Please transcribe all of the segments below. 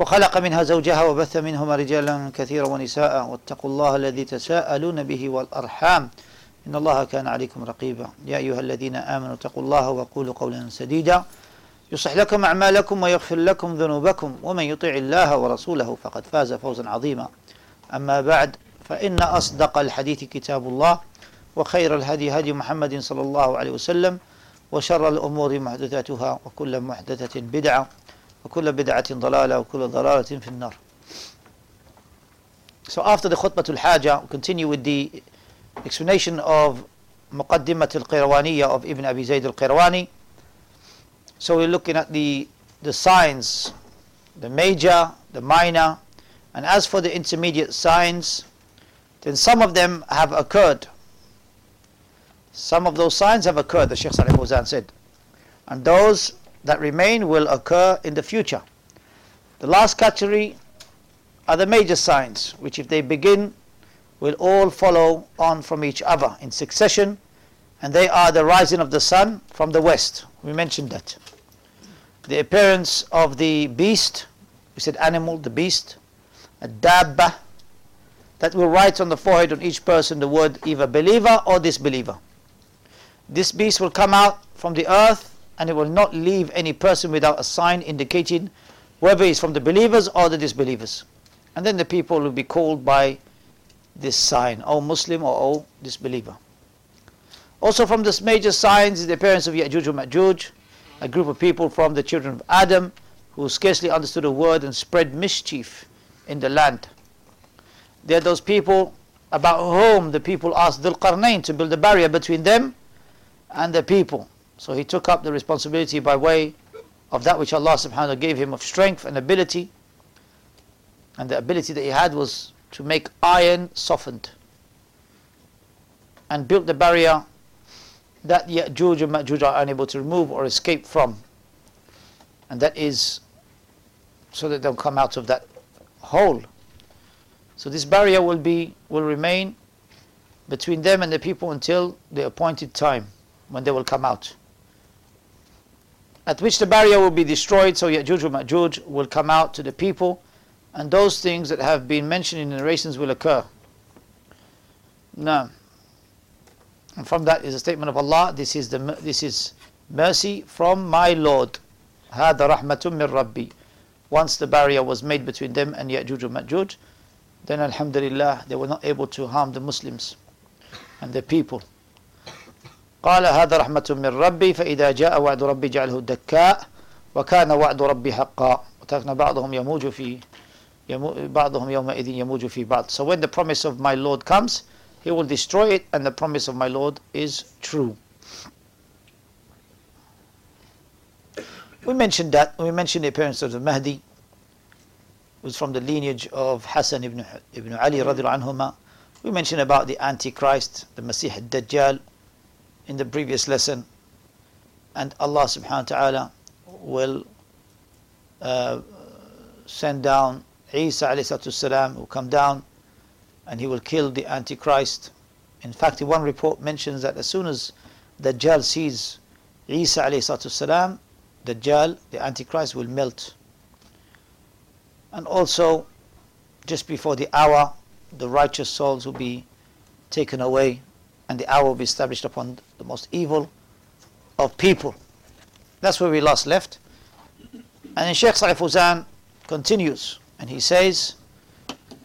وخلق منها زوجها وبث منهما رجالا كثيرا ونساء. واتقوا الله الذي تساءلون به والأرحام. إن الله كان عليكم رقيبا. يا أيها الذين آمنوا اتقوا الله وقولوا قولا سديدا. يصلح لكم أعمالكم ويغفر لكم ذنوبكم. ومن يطع الله ورسوله فقد فاز فوزا عظيما. أما بعد فإن أصدق الحديث كتاب الله وخير الهدي هدي محمد صلى الله عليه وسلم وشر الأمور محدثاتها وكل محدثة بدعة. وكل بدعة ضلالة وكل ضلالة في النار So after the khutbah al-haja, we continue with the explanation of مقدمة القيروانية of Ibn Abi Zayd al-Qayrawani. So we're looking at the, the signs, the major, the minor, and as for the intermediate signs, then some of them have occurred. Some of those signs have occurred, the Shaykh Salih Fawzan said. And those that remain will occur in the future. The last category are the major signs, which if they begin, will all follow on from each other in succession, and they are the rising of the sun from the west. We mentioned that. The appearance of the beast, we said animal, the beast, a dabba, that will write on the forehead on each person the word either believer or disbeliever. This beast will come out from the earth and it will not leave any person without a sign indicating whether he's from the believers or the disbelievers. And then the people will be called by this sign, O Muslim or O disbeliever. Also from this major signs is the appearance of Ya'juj and Ma'juj, a group of people from the children of Adam who scarcely understood a word and spread mischief in the land. They are those people about whom the people asked Dhul Qarnayn to build a barrier between them and the people. So he took up the responsibility by way of that which Allah subhanahu wa ta'ala gave him of strength and ability. And the ability that he had was to make iron softened. And built the barrier that Ya'juj and Ma'juj are unable to remove or escape from. And that is so that they'll come out of that hole. So this barrier will be will remain between them and the people until the appointed time when they will come out At which the barrier will be destroyed, so Ya'juj and Ma'juj will come out to the people, and those things that have been mentioned in the narrations will occur. Now, and from that is a statement of Allah, this is the this is mercy from my Lord. هذا رحمة من ربي. Once the barrier was made between them and Ya'juj and Ma'juj, then Alhamdulillah they were not able to harm the Muslims and the people. قال هذا رحمة من ربي فإذا جاء وعد ربي جعله دكاء وكان وعد ربي حقا وتركنا بعضهم يموج في بعضهم يومئذ يموج في بعض So when the promise of my Lord comes, He will destroy it and the promise of my Lord is true. We mentioned that, we mentioned the appearance of the Mahdi, was from the lineage of Hassan ibn, ibn Ali radiallahu anhuma. We mentioned about the Antichrist, the Masih al-Dajjal, in the previous lesson and Allah subhanahu wa ta'ala will uh, send down Isa alayhi salam will come down and he will kill the Antichrist. In fact, one report mentions that as soon as Dajjal sees Isa alayhi salam, Dajjal, the Antichrist, will melt. And also, just before the hour, the righteous souls will be taken away and the hour will be established upon the most evil of people. That's where we last left. And then Sheikh Salih Fawzan continues and he says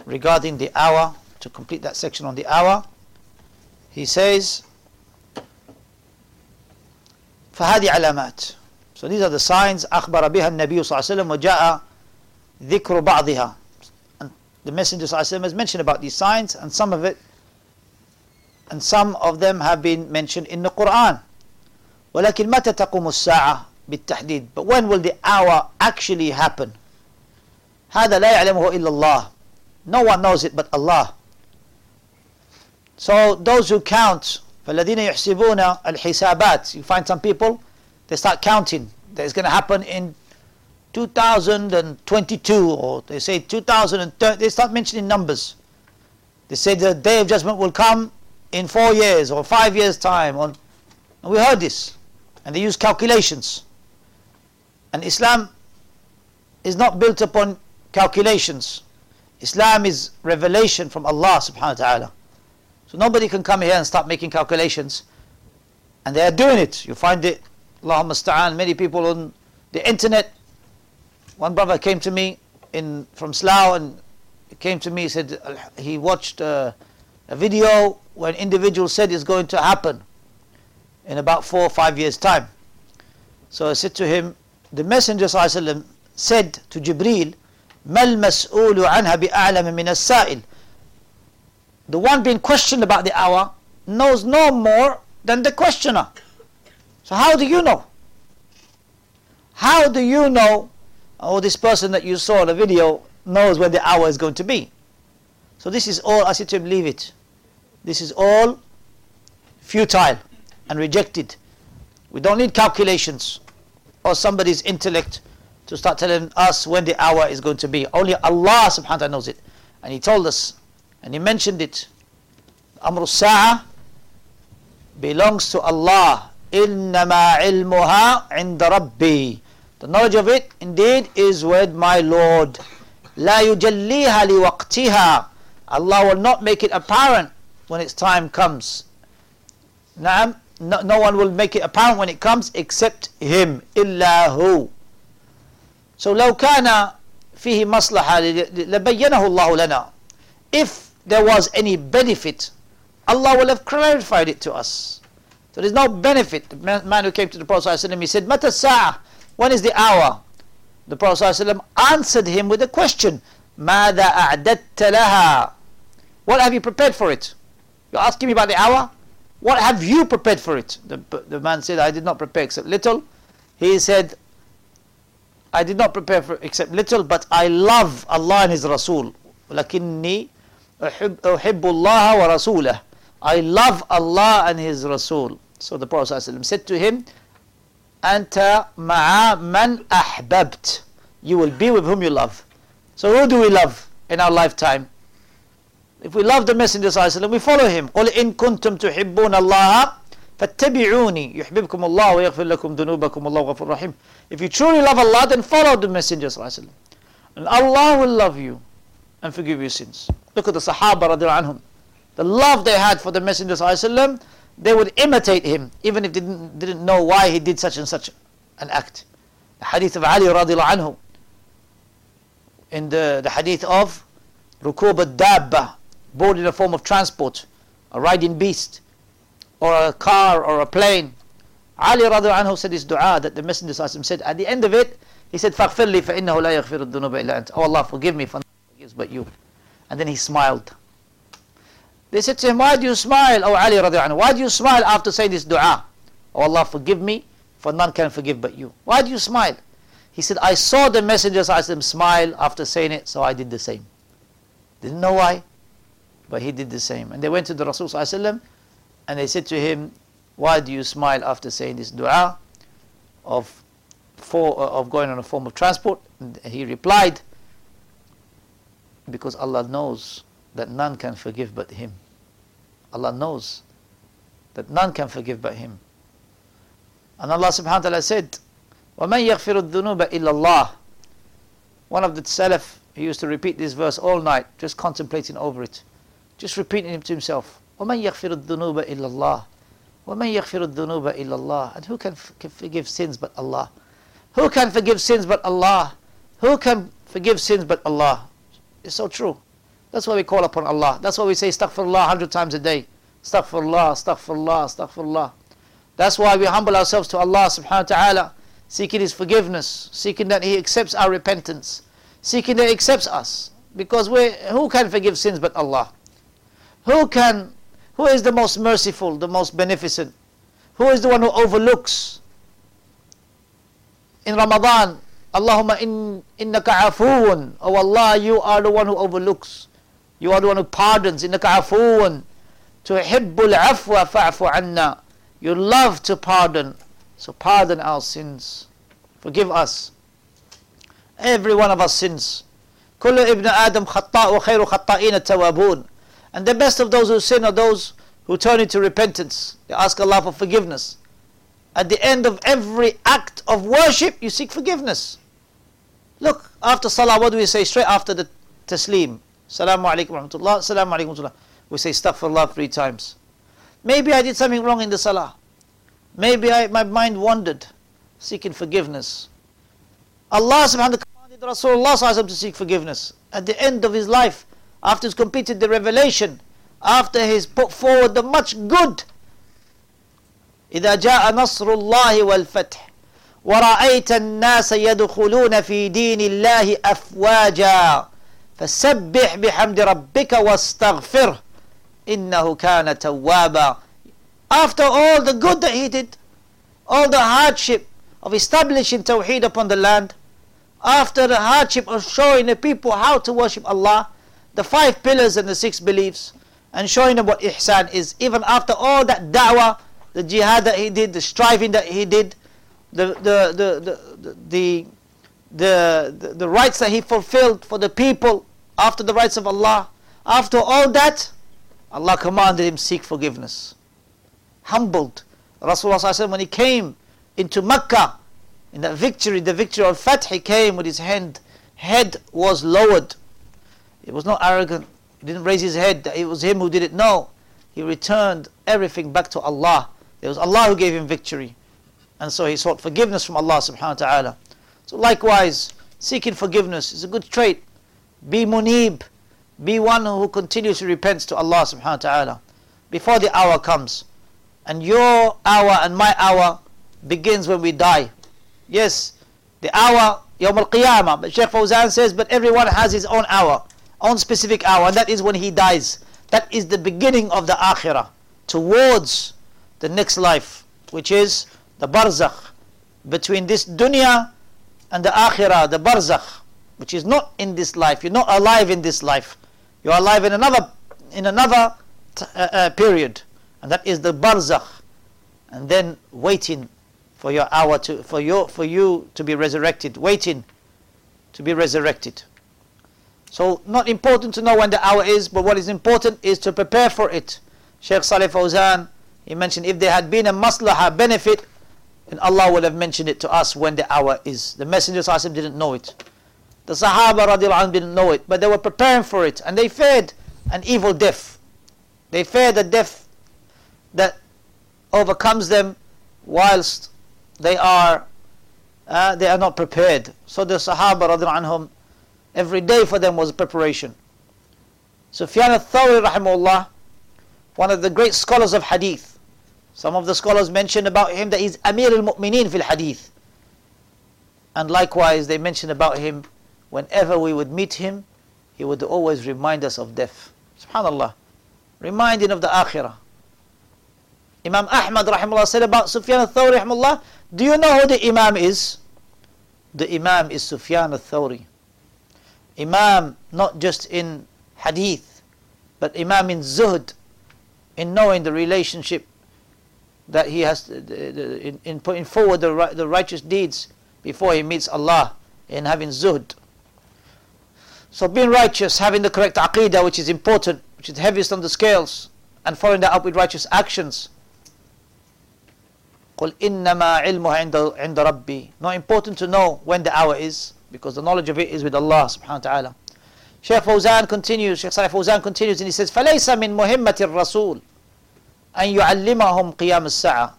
regarding the hour, to complete that section on the hour, he says, فهذه علامات So these are the signs أخبر بها النبي صلى الله عليه وسلم وجاء ذكر بعضها and the Messenger صلى الله عليه وسلم has mentioned about these signs and some of it and some of them have been mentioned in the Quran. ولكن متى تقوم الساعة بالتحديد but when will the hour actually happen هذا لا يعلمه إلا الله no one knows it but Allah So those who count, فَالَّذِينَ يُحْسِبُونَ الْحِسَابَاتِ You find some people, they start counting. That it's going to happen in 2022 or they say 2030. They start mentioning numbers. They say the day of judgment will come in four years or five years time. and we heard this. And they use calculations. And Islam is not built upon calculations. Islam is revelation from Allah subhanahu wa ta'ala. So nobody can come here and start making calculations. And they are doing it. You find it, Allahumma sta'an, many people on the internet. One brother came to me in from Slough and came to me, he said he watched uh, a video where an individual said it's going to happen in about four or five years' time. So I said to him, the Messenger said to Jibreel, ما المسؤول عنها بأعلم من السائل the one being questioned about the hour knows no more than the questioner. So how do you know? How do you know, oh, this person that you saw in the video knows when the hour is going to be? So this is all, I said to him, leave it. This is all futile and rejected. We don't need calculations or somebody's intellect to start telling us when the hour is going to be. Only Allah subhanahu wa ta'ala knows it. And He told us and he mentioned it. Amr Sa'a belongs to Allah. إِنَّمَا عِلْمُهَا عِنْدَ رَبِّي The knowledge of it indeed is with my Lord. لَا يُجَلِّيهَا لِوَقْتِهَا Allah will not make it apparent when its time comes. نعم no, no one will make it apparent when it comes except him إلا هو so لو كان فيه مصلحة لبينه الله لنا if there was any benefit, Allah will have clarified it to us. So there's no benefit. The man who came to the Prophet ﷺ, he said, Mata sa'a, when is the hour? The Prophet ﷺ answered him with a question, ماذا أعددت لها? What have you prepared for it? You're asking me about the hour? What have you prepared for it? The, the man said, I did not prepare except little. He said, I did not prepare for except little, but I love Allah and His Rasul. لكني أحب الله ورسوله I love Allah and His Rasul. So the Prophet ﷺ said to him, أنت مع من أحببت. You will be with whom you love. So who do we love in our lifetime? If we love the Messenger ﷺ, we follow him. قل إن كنتم تحبون الله فاتبعوني يحببكم الله ويغفر لكم ذنوبكم الله غفور رحيم. If you truly love Allah, then follow the Messenger ﷺ. And Allah will love you and forgive your sins. Look at the Sahaba anhum. The love they had for the Messenger ﷺ, they would imitate him, even if they didn't, didn't know why he did such and such an act. The hadith of Ali radiallahu anhu, in the, the hadith of Rukub al-Dabba, board in a form of transport, a riding beast, or a car or a plane. Ali radiallahu anhu said this dua that the Messenger said. At the end of it, he said, فَاغْفِرْ لِي فَإِنَّهُ لَا يَغْفِرُ الذُّنُوبَ إِلَّا أَنْتَ Oh Allah, forgive me for forgives but you. And then he smiled. They said to him, Why do you smile, O Ali radiallahu Why do you smile after saying this dua? Oh Allah, forgive me, for none can forgive but you. Why do you smile? He said, I saw the Messenger him smile after saying it, so I did the same. Didn't know why, but he did the same. And they went to the Rasul and they said to him, Why do you smile after saying this dua of, for, of going on a form of transport? And he replied, because Allah knows that none can forgive but Him. Allah knows that none can forgive but Him. And Allah subhanahu wa ta'ala said, وَمَنْ يَغْفِرُ الذُّنُوبَ إِلَّا اللَّهِ One of the Salaf, he used to repeat this verse all night, just contemplating over it. Just repeating it to himself. وَمَنْ يَغْفِرُ الذُّنُوبَ إِلَّا اللَّهِ وَمَنْ يَغْفِرُ الذُّنُوبَ إِلَّا اللَّهِ And who can, can forgive sins but Allah? Who can forgive sins but Allah? Who can forgive sins but Allah? It's so true. That's why we call upon Allah. That's why we say astaghfirullah 100 times a day. Astaghfirullah, astaghfirullah, astaghfirullah. That's why we humble ourselves to Allah subhanahu wa ta'ala, seeking His forgiveness, seeking that He accepts our repentance, seeking that He accepts us. Because we who can forgive sins but Allah? Who can, who is the most merciful, the most beneficent? Who is the one who overlooks? In Ramadan, Allahumma in, innaka afuun. Oh Allah, you are the one who overlooks. You are the one who pardons. Innaka afuun. تحب العفو فاعف عنا You love to pardon. So pardon our sins. Forgive us. Every one of us sins. كل ابن آدم خطاء وخير خطائين التوابون. and the best of those who sin are those who turn into repentance. They ask Allah for forgiveness. At the end of every act of worship, you seek forgiveness. Look, after salah, what do we say straight after the taslim? Salamu alaikum wa rahmatullah, salamu alaikum wa rahmatullah. We say astaghfirullah three times. Maybe I did something wrong in the salah. Maybe I, my mind wandered, seeking forgiveness. Allah subhanahu wa ta'ala commanded Rasulullah to seek forgiveness. At the end of his life, after he's completed the revelation, after he's put forward the much good. إذا جاء نصر الله والفتح ورأيت الناس يدخلون في دين الله أفواجا فسبح بحمد ربك واستغفره إنه كان توابا after all the good that he did all the hardship of establishing Tawheed upon the land after the hardship of showing the people how to worship Allah the five pillars and the six beliefs and showing them what ihsan is even after all that da'wah the jihad that he did the striving that he did the the the the, the the, rights that he fulfilled for the people after the rights of Allah. After all that, Allah commanded him seek forgiveness. Humbled. Rasulullah when he came into Mecca, in that victory, the victory of Fath, came with his hand, head was lowered. He was not arrogant. He didn't raise his head. It was him who did it. No. He returned everything back to Allah. It was Allah who gave him victory. And so he sought forgiveness from Allah subhanahu wa ta'ala. So likewise, seeking forgiveness is a good trait. Be munib. Be one who continuously repents to Allah subhanahu wa ta'ala. Before the hour comes. And your hour and my hour begins when we die. Yes, the hour, Yawm al-Qiyamah. But Sheikh Fawzan says, but everyone has his own hour, own specific hour, and that is when he dies. That is the beginning of the akhirah, towards the next life, which is the barzakh, between this dunya and the akhirah, the barzakh, which is not in this life. You're not alive in this life. You're alive in another in another uh, uh, period, and that is the barzakh, and then waiting for your hour to for your for you to be resurrected, waiting to be resurrected. So not important to know when the hour is, but what is important is to prepare for it. Sheikh Saleh Fawzan, he mentioned if there had been a maslahah benefit and Allah would have mentioned it to us when the hour is. The Messenger didn't know it. The Sahaba didn't know it, but they were preparing for it and they feared an evil death. They feared a death that overcomes them whilst they are uh, they are not prepared. So the Sahaba radiallahu every day for them was preparation. Sufyan al-Thawri rahimahullah, one of the great scholars of hadith, some of the scholars mention about him that he's Amir al-Mu'mineen fil Hadith. And likewise, they mention about him, whenever we would meet him, he would always remind us of death. Subhanallah. Reminding of the Akhirah. Imam Ahmad rahimahullah said about Sufyan al-Thawri rahimahullah, do you know who the Imam is? The Imam is Sufyan al-Thawri. Imam not just in Hadith, but Imam in Zuhd, in knowing the relationship that he has in, in putting forward the, the righteous deeds before he meets Allah in having zuhd. So being righteous, having the correct aqidah which is important, which is heaviest on the scales, and following that up with righteous actions. قل إنما علمه عند عند ربي. Not important to know when the hour is, because the knowledge of it is with Allah subhanahu wa ta'ala. Shaykh Fawzan continues, Shaykh Salih Fawzan continues and he says, فليس من مهمة الرسول أن يعلمهم قيام الساعة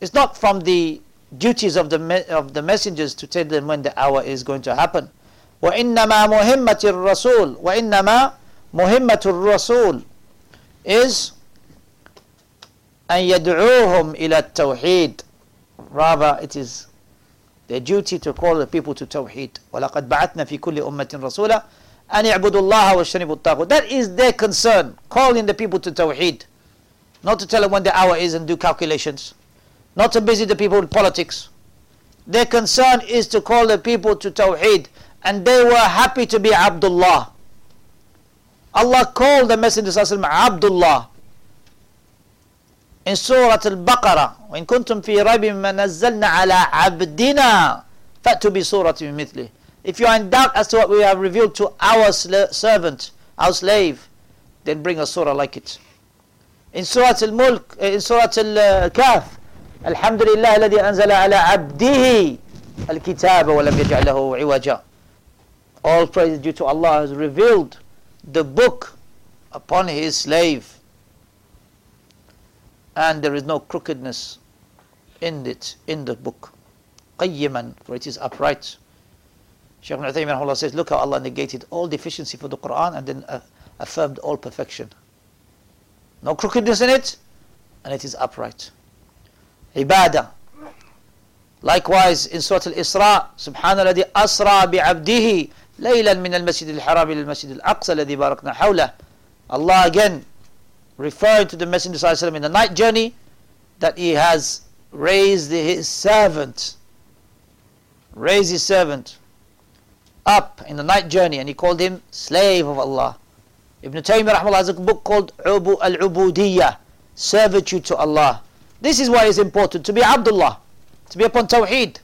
It's not from the duties of the of the messengers to tell them when the hour is going to happen. وإنما مهمة الرسول وإنما مهمة الرسول is أن يدعوهم إلى التوحيد rather it is their duty to call the people to tawheed ولقد بعثنا في كل أمة رسولا أن يعبدوا الله واجتنبوا الطاغوت that is their concern calling the people to tawheed not to tell them when the hour is and do calculations not to busy the people with politics their concern is to call the people to tawheed and they were happy to be Abdullah Allah called the Messenger sallallahu Abdullah. In Surah Al-Baqarah, وإن كنتم في ريب مما نزلنا على عبدنا فأتوا بسورة مثله. If you are in doubt as to what we have revealed to our servant, our slave, then bring a surah like it. In Surah Al-Mulk, in Surah Al-Kahf, الحمد لله الذي أنزل على عبده الكتاب ولم يجعل له عوجا. All praise due to Allah has revealed the book upon his slave and there is no crookedness in it in the book qayyiman for it is upright Shaykh Ibn Uthaymeen says look how Allah negated all deficiency for the Quran and then uh, affirmed all perfection no crookedness in it and it is upright ibadah likewise in Surah Al-Isra سبحان الذي أسرى بعبده ليلا من المسجد الحرام إلى المسجد الأقصى الذي باركنا حوله Allah again referring to the Messenger وسلم, in the night journey that he has raised his servant raised his servant up in the night journey and he called him slave of Allah Ibn Taymiyyah has a book called Ubu al-Ubudiyya servitude to Allah this is why it's important to be Abdullah to be upon Tawheed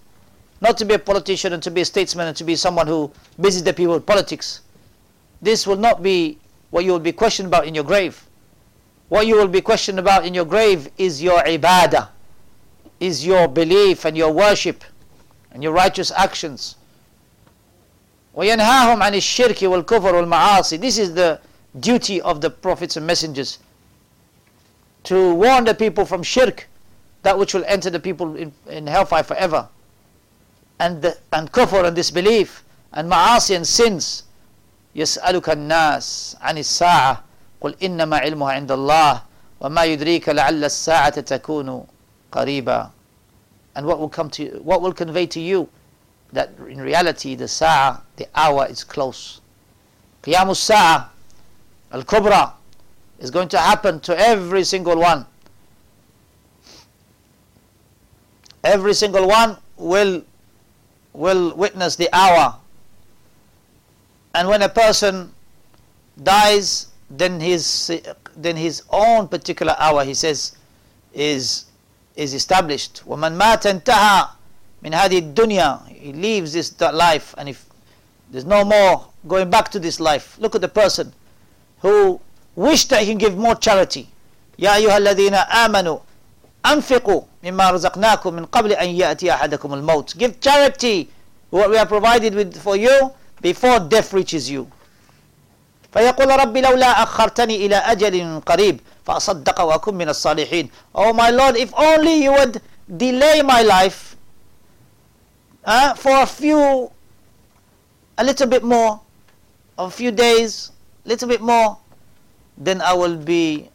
not to be a politician and to be a statesman and to be someone who busies the people with politics. This will not be what you will be questioned about in your grave. What you will be questioned about in your grave is your ibadah, is your belief and your worship and your righteous actions. وينهاهم عن الشرك والكفر والمعاصي This is the duty of the prophets and messengers to warn the people from shirk that which will enter the people in, in hellfire forever and, and kufr and disbelief and ma'asi and sins يسألك الناس عن الساعة قل إنما علمها عند الله وما يدريك لعل الساعة تكون قريبا and what will come to you, what will convey to you that in reality the sa'a the hour is close قيام الساعة الكبرى is going to happen to every single one every single one will will witness the hour. And when a person dies, then his then his own particular hour, he says, is is established. وَمَنْ مَاتَ انتهى من هذه الدنيا He leaves this life and if there's no more going back to this life. Look at the person who wished that he can give more charity. يا أيها الذين آمنوا أنفقوا مما رزقناكم من قبل أن يأتي أحدكم الموت give charity what we have provided with for you before death reaches you فيقول ربي لولا أخرتني إلى أجل قريب فأصدق وأكون من الصالحين Oh my Lord if only you would delay my life uh, for a few a little bit more a few days a little bit more then I will be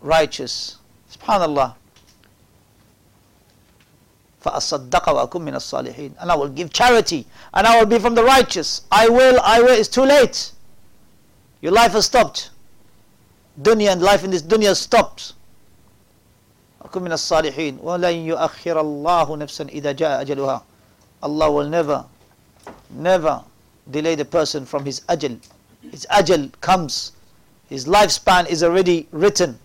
righteous subhanallah فَأَصَدَّقَ وَأَكُمْ مِنَ الصَّالِحِينَ And I will give charity, and I will be from the righteous. I will, I will, it's too late. Your life has stopped. Dunya and life in this dunya stopped. أَكُمْ مِنَ الصَّالِحِينَ وَلَنْ يُؤَخِّرَ اللَّهُ نَفْسًا إِذَا جَاءَ أَجَلُهَا Allah will never, never delay the person from his ajal. His ajal comes. His lifespan is already written.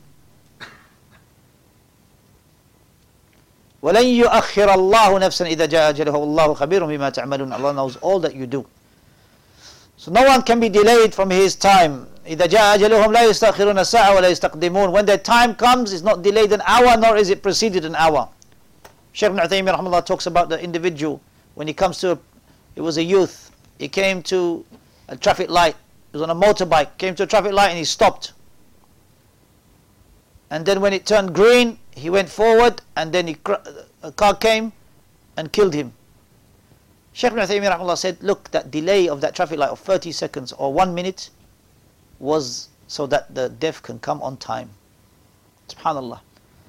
ولن يؤخر الله نفسا إذا جاء أجله والله خبير بما تعملون Allah knows all that you do so no one can be delayed from his time إذا جاء أجلهم لا يستأخرون ساعة ولا يستقدمون when their time comes it's not delayed an hour nor is it preceded an hour Shaykh ibn Uthaymeen rahmatullah talks about the individual when he comes to a, it was a youth he came to a traffic light he was on a motorbike came to a traffic light and he stopped and then when it turned green he went forward and then he, a car came and killed him. Sheikh Ibn Uthaymeen said, look, that delay of that traffic light of 30 seconds or one minute was so that the death can come on time. Subhanallah.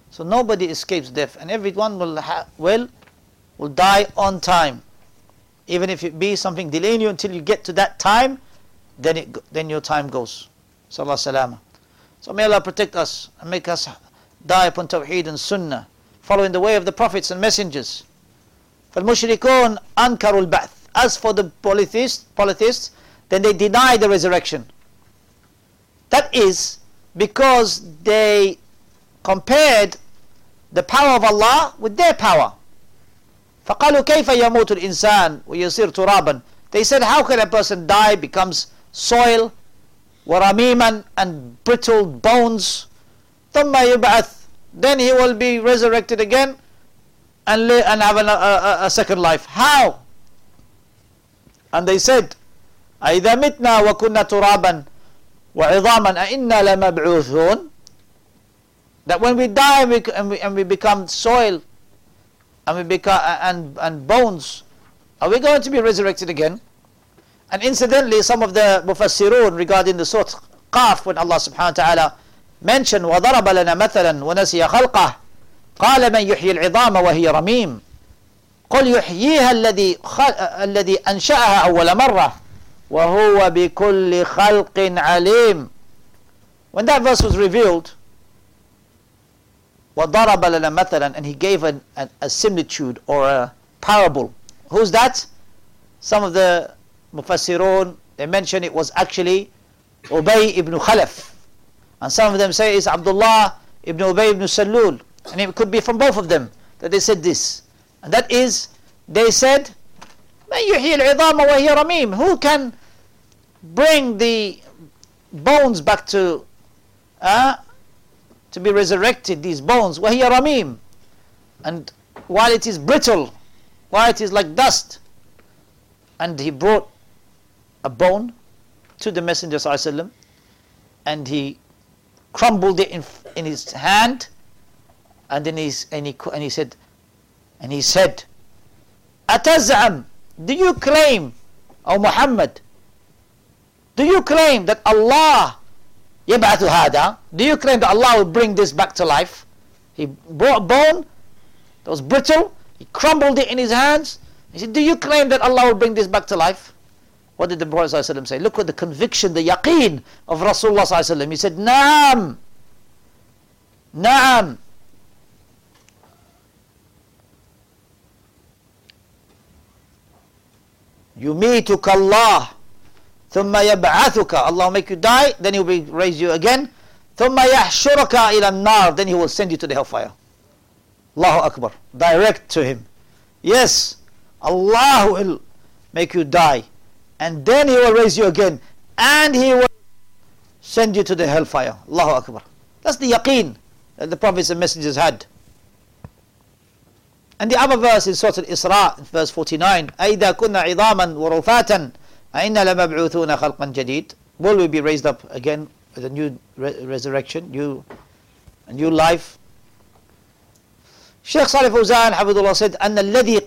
So nobody escapes death and everyone will, will, will die on time. Even if it be something delaying you until you get to that time, then, it, then your time goes. Sallallahu So may Allah protect us and make us die upon Tawheed and Sunnah, following the way of the prophets and messengers. فالمشركون أنكروا البعث. As for the polytheists, polytheists, then they deny the resurrection. That is because they compared the power of Allah with their power. فقالوا كيف يموت الإنسان ويصير ترابا They said how can a person die becomes soil ورميما and brittle bones ثم يبعث then he will be resurrected again and, live, and have a, a, a second life how and they said أئذا متنا وكنا ترابا وعظاما أئنا لمبعوثون that when we die and we, and we, and we become soil and we become and and bones are we going to be resurrected again and incidentally some of the mufassirun regarding the surah qaf when Allah subhanahu wa ta'ala mentioned وضرب لنا مثلا ونسي خلقه قال من يحيي العظام وهي رميم قل يحييها الذي الذي أنشأها أول مرة وهو بكل خلق عليم when that verse was revealed وضرب لنا مثلا and he gave an, an, a similitude or a parable who's that some of the mufassirun they mention it was actually Ubay ibn Khalaf and some of them say it's Abdullah ibn Ubay ibn Salul and it could be from both of them that they said this and that is they said من يحيي العظام وهي رميم who can bring the bones back to uh, to be resurrected, these bones, وَهِيَ ramim, And while it is brittle, while it is like dust. And he brought a bone to the Messenger وسلم, and he crumbled it in, in his hand and then he's, and, he, and he said and he said أتزعم do you claim O Muhammad do you claim that Allah يبعث هذا Do you claim that Allah will bring this back to life? He brought a bone that was brittle, he crumbled it in his hands. He said, Do you claim that Allah will bring this back to life? What did the Prophet ﷺ say? Look at the conviction, the yaqeen of Rasulullah ﷺ. He said, Naam. Naam. يميتك الله ثم يبعثك Allah will make you die then he will raise you again ثم يحشرك إلى النار then he will send you to the hellfire Allahu Akbar direct to him yes Allah will make you die and then he will raise you again and he will send you to the hellfire Allahu Akbar that's the yaqeen that the prophets and messengers had And the other verse in Surah Al-Isra verse 49 أَإِذَا كُنَّا عِظَامًا وَرُفَاتًا أَإِنَّا لَمَبْعُوثُونَ خَلْقًا جَدِيدًا Will we be raised up again with a new re resurrection, new, a new life? Sheikh Salih Fawzan حفظه said أن الذي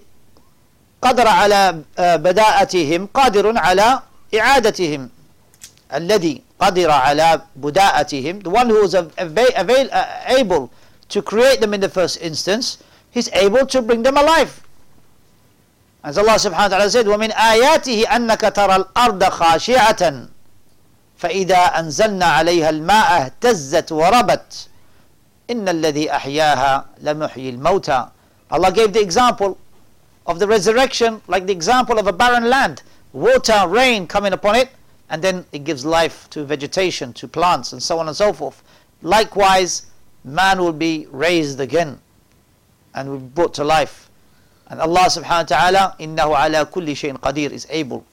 قدر على بداءتهم قادر على إعادتهم الذي قدر على بداءتهم the one who was avail, uh, able to create them in the first instance he's able to bring them alive As Allah subhanahu wa ta'ala said, وَمِنْ آيَاتِهِ أَنَّكَ تَرَى الْأَرْضَ خَاشِعَةً فإذا أنزلنا عليها الماء اهتزت وربت إن الذي أحياها لمحيي الموتى Allah gave the example of the resurrection like the example of a barren land water rain coming upon it and then it gives life to vegetation to plants and so on and so forth likewise man will be raised again and will be brought to life and Allah subhanahu wa ta'ala innahu ala kulli shayin qadir is able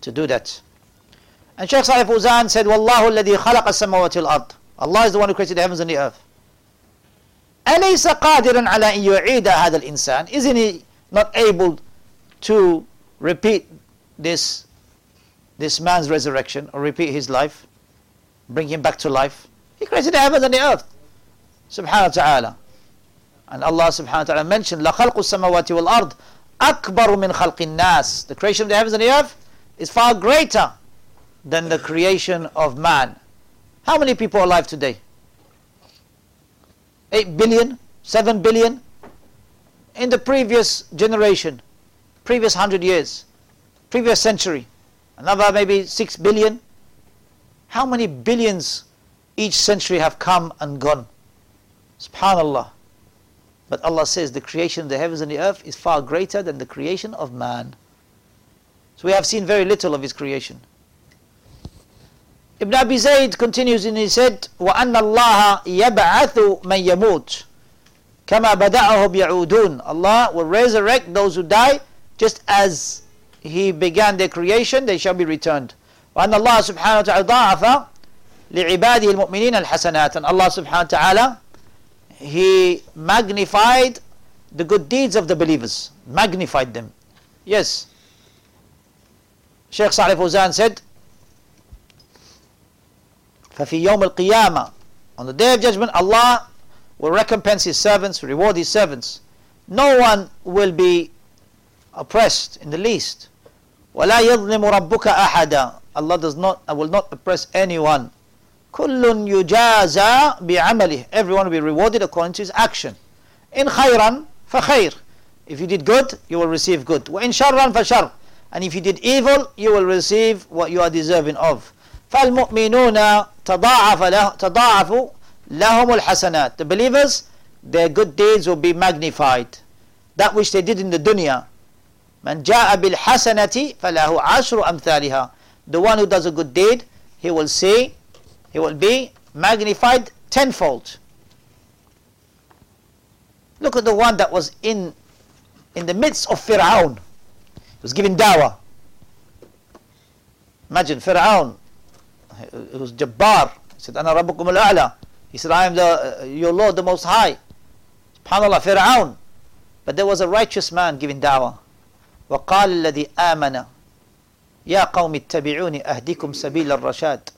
to do that And Shaykh Salih Fawzan said, Wallahu alladhi khalaqa samawati al-ard. Allah is the one who created the heavens and the earth. أليس قادرا على أن يعيد هذا الإنسان Isn't he not able to repeat this, this man's resurrection or repeat his life? Bring him back to life? He created the heavens and the earth. Subhanahu wa ta'ala. And Allah subhanahu wa ta'ala mentioned لَخَلْقُ السَّمَوَاتِ وَالْأَرْضِ أَكْبَرُ مِنْ خَلْقِ النَّاسِ The creation of the heavens and the earth is far greater than the creation of man. How many people are alive today? 8 billion? 7 billion? In the previous generation, previous 100 years, previous century, another maybe 6 billion? How many billions each century have come and gone? Subhanallah. But Allah says the creation of the heavens and the earth is far greater than the creation of man. So we have seen very little of His creation. Ibn Abi Zayd continues and he said, وَأَنَّ اللَّهَ يَبْعَثُ مَنْ يَمُوتُ كَمَا بَدَأَهُمْ يَعُودُونَ Allah will resurrect those who die just as He began their creation, they shall be returned. وأن الله سبحانه وتعالى ضاعف لعباده المؤمنين الحسنات and Allah subhanahu wa ta'ala he magnified the good deeds of the believers, magnified them. Yes. Sheikh Salih Fawzan said, فَفِي يَوْمِ الْقِيَامَةِ On the Day of Judgment, Allah will recompense His servants, reward His servants. No one will be oppressed in the least. وَلَا يَظْلِمُ رَبُّكَ أَحَدًا Allah does not, will not oppress anyone. كل يجازى بعمله everyone will be rewarded according to his action in خيرا فخير if you did good you will receive good وإن شرا فشر and if you did evil you will receive what you are deserving of فالمؤمنون تضاعف له تضاعف لهم الحسنات the believers their good deeds will be magnified that which they did in the dunya من جاء بالحسنة فله عشر أمثالها the one who does a good deed he will see he will be magnified tenfold look at the one that was in in the midst of Fir'aun he was giving dawah imagine Fir'aun it was Jabbar he said أنا ربكم الأعلى he said I am the, uh, your Lord the Most High subhanallah Fir'aun but there was a righteous man giving dawah وقال الذي آمن يا قوم اتبعوني أهدكم سبيل الرشاد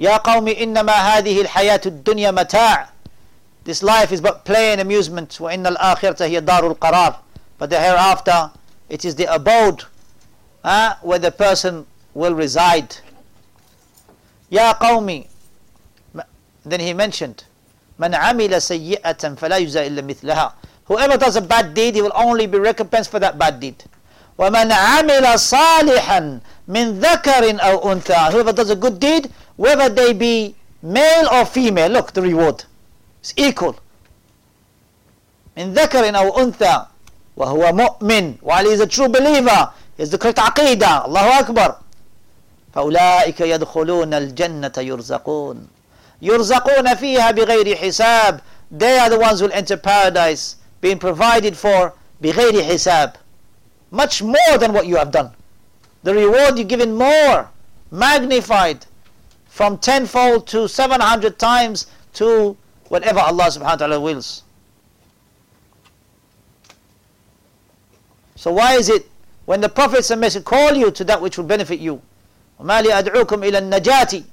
يا قوم إنما هذه الحياة الدنيا متاع This life is but play and amusement وإن الآخرة هي دار القرار But the hereafter it is the abode uh, where the person will reside يا قومي Then he mentioned من عمل سيئة فلا يجزى إلا مثلها Whoever does a bad deed he will only be recompensed for that bad deed وَمَنْ عَمِلَ صَالِحًا مِنْ ذَكَرٍ أَوْ أُنْثَى Whoever does a good deed, whether they be male or female, look, the reward is equal. مِنْ ذَكَرٍ أَوْ أُنْثَى وَهُوَ مُؤْمِنٌ While he is a true believer, he has the correct aqidah, Allahu Akbar. فأولئك يدخلون الجنة يرزقون يرزقون فيها بغير حساب They are the ones who will enter paradise being provided for بغير حساب much more than what you have done. The reward you're given more, magnified from tenfold to 700 times to whatever Allah subhanahu wa ta'ala wills. So why is it when the prophets and messengers call you to that which will benefit you? وَمَا لِأَدْعُوكُمْ إِلَى النَّجَاةِ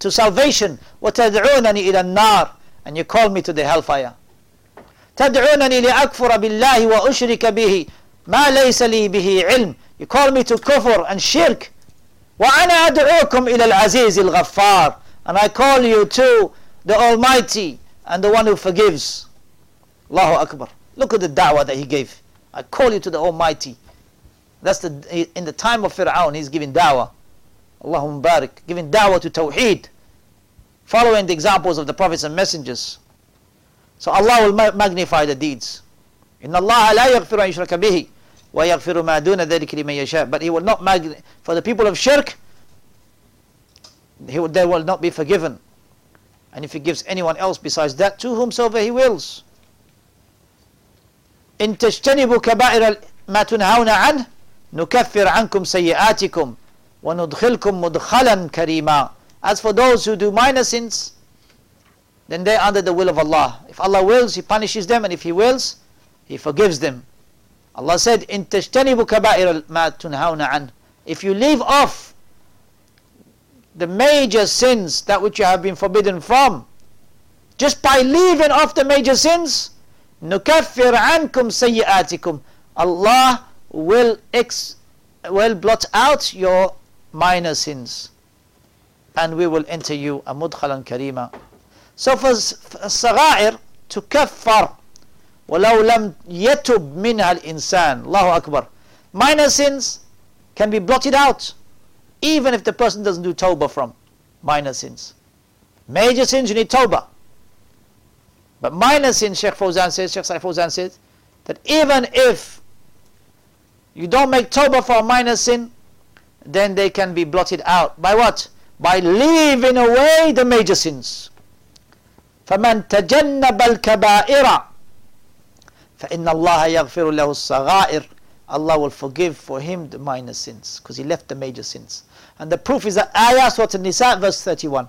To salvation. وَتَدْعُونَنِي إِلَى النَّارِ And you call me to the hellfire. تَدْعُونَنِي لِأَكْفُرَ بِاللَّهِ وَأُشْرِكَ بِهِ ما ليس لي به علم you call me to kufr and shirk وأنا أدعوكم إلى العزيز الغفار and I call you to the Almighty and the one who forgives Allahu Akbar look at the da'wah that he gave I call you to the Almighty that's the in the time of Fir'aun he's giving da'wah Allahumma barik giving da'wah to Tawheed following the examples of the prophets and messengers so Allah will magnify the deeds إن الله لا يغفر أن يشرك به ويغفر ما دون ذلك لمن يشاء but he will not mag for the people of shirk he will, they will not be forgiven and if he gives anyone else besides that to whomsoever he wills إن تجتنبوا كبائر ما تنهون عنه نكفر عنكم سيئاتكم وندخلكم مدخلا كريما as for those who do minor sins then they're under the will of Allah if Allah wills he punishes them and if he wills he forgives them. Allah said, "In tajtanibu kaba'ir ma tunhauna an." If you leave off the major sins that which you have been forbidden from, just by leaving off the major sins, nukaffir ankum. Allah will ex will blot out your minor sins, and we will enter you a mudkhalan karima. So for sagair to kaffar ولو لم يتب منها الإنسان الله أكبر minor sins can be blotted out even if the person doesn't do tawbah from minor sins major sins you need tawbah but minor sins Sheikh Fawzan says Sheikh Saif Fawzan says that even if you don't make tawbah for a minor sin then they can be blotted out by what by leaving away the major sins. فمن تجنب الكبائر فإن الله يغفر له الصغائر Allah will forgive for him the minor sins because he left the major sins. And the proof is that ayah Surah An-Nisa verse 31.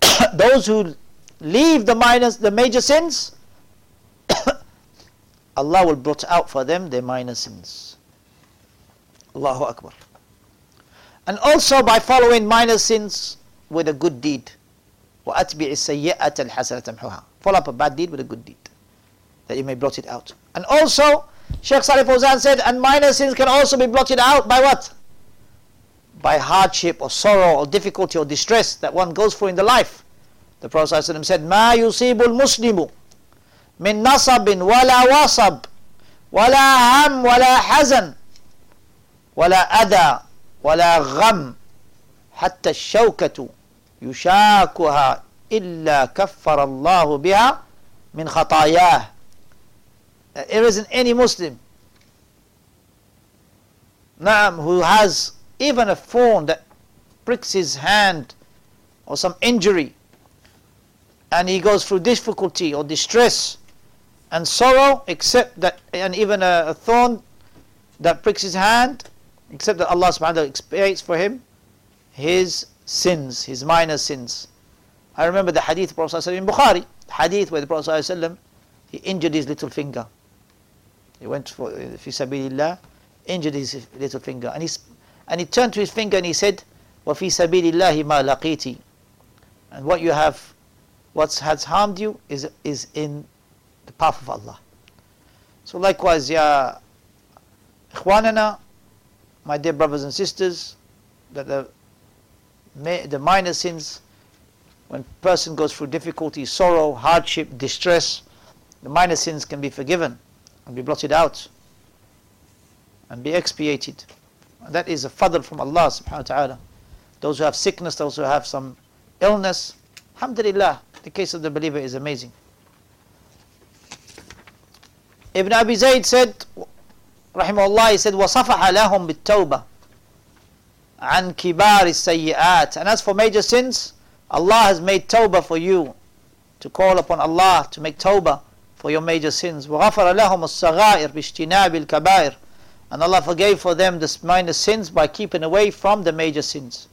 Those who leave the minor, the major sins, Allah will blot out for them their minor sins. Allahu Akbar. And also by following minor sins with a good deed. وَأَتْبِعِ السَّيِّئَةَ الْحَسَنَةَ تَمْحُهَا Follow up a bad deed with a good deed. That you may blot it out. And also, Sheikh Salih Fawzan said, and minor sins can also be blotted out by what? By hardship or sorrow or difficulty or distress that one goes through in the life. The Prophet ﷺ said, مَا يُصِيبُ الْمُسْلِمُ مِن نَصَبٍ وَلَا وَصَبٍ وَلَا هَمْ وَلَا حَزَنٍ وَلَا أَذَى وَلَا غَمْ حتى الشوكة يشاكها إلا كفر الله بها من خطاياه there isn't any Muslim Naam, who has even a thorn that pricks his hand or some injury and he goes through difficulty or distress and sorrow except that and even a, a thorn that pricks his hand except that Allah subhanahu wa ta'ala expiates for him his sins, his minor sins. I remember the hadith of Prophet in Bukhari, hadith where the Prophet he injured his little finger. He went for uh, fi sabilillah, injured his little finger, and he and he turned to his finger and he said, "Wa sabilillah ma laqiti." And what you have, what has harmed you is is in the path of Allah. So likewise, ya ikhwanana, my dear brothers and sisters, that the, the minor sins, when person goes through difficulty, sorrow, hardship, distress, the minor sins can be forgiven and be blotted out and be expiated. And that is a fadl from Allah subhanahu wa ta'ala. Those who have sickness, those who have some illness, alhamdulillah, the case of the believer is amazing. Ibn Abi Zayd said, rahimahullah, he said, وَصَفَحَ لَهُمْ بِالتَّوْبَةِ عَنْ كِبَارِ السَّيِّئَاتِ And as for major sins, Allah has made tawbah for you, to call upon Allah, to make tawbah for your major sins. وَغَفَرَ لَهُمُ الصَّغَائِرِ بِاشْتِنَابِ الْكَبَائِرِ And Allah forgave for them the minor sins by keeping away from the major sins.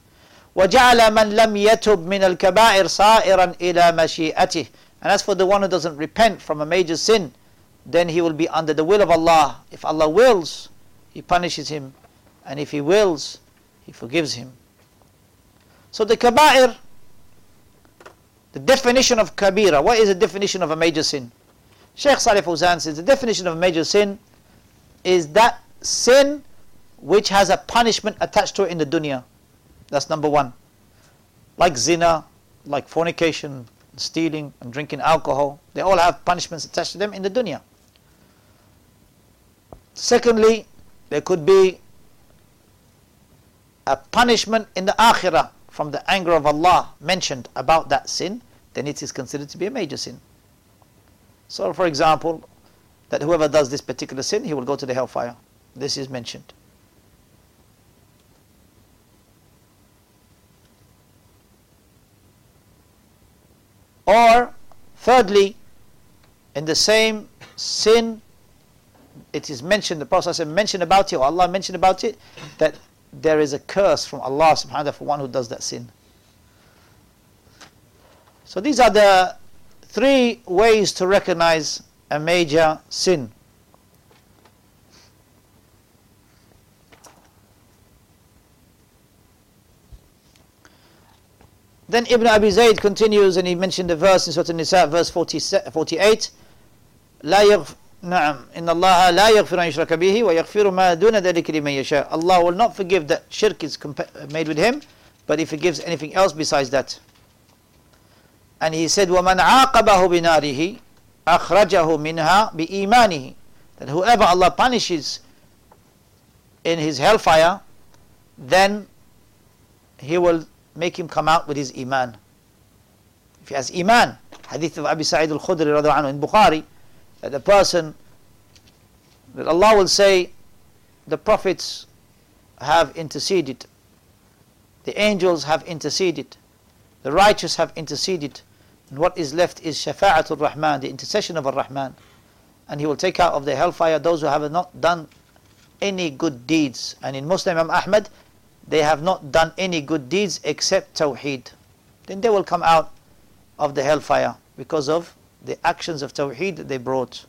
وَجَعَلَ مَنْ لَمْ يَتُبْ مِنَ الْكَبَائِرِ صَائِرًا إِلَى مَشِيئَتِهِ And as for the one who doesn't repent from a major sin, then he will be under the will of Allah. If Allah wills, He punishes him, and if He wills, He forgives him. So the kaba'ir, the definition of kabira, what is the definition of a major sin? Sheikh Salih Fawzan says the definition of a major sin is that sin which has a punishment attached to it in the dunya. That's number one. Like zina, like fornication, stealing, and drinking alcohol. They all have punishments attached to them in the dunya. Secondly, there could be a punishment in the akhirah from the anger of Allah mentioned about that sin, then it is considered to be a major sin. So, for example, that whoever does this particular sin, he will go to the hellfire. This is mentioned. Or, thirdly, in the same sin it is mentioned, the Prophet said mentioned about it, or Allah mentioned about it, that there is a curse from Allah subhanahu wa ta'ala for one who does that sin. So these are the three ways to recognize a major sin. Then Ibn Abi Zayd continues and he mentioned the verse in Surah An-Nisa, verse 48, لا يغفر نعم إن الله لا يغفر أن يشرك به ويغفر ما دون ذلك لمن يشاء Allah will not forgive that shirk is made with him but he forgives anything else besides that and he said ومن عاقبه بناره أخرجه منها بإيمانه that whoever Allah punishes in his hellfire then he will make him come out with his iman if he has iman hadith of Abi Sa'id al-Khudri in Bukhari that the person, that Allah will say, the prophets have interceded The angels have interceded. The righteous have interceded. and what is left is Shafa'atul Rahman, the intercession of Ar Rahman. And he will take out of the hellfire those who have not done any good deeds. And in Musnad Imam Ahmad, they have not done any good deeds except Tawheed. Then they will come out of the hellfire because of the actions of Tawheed that they brought.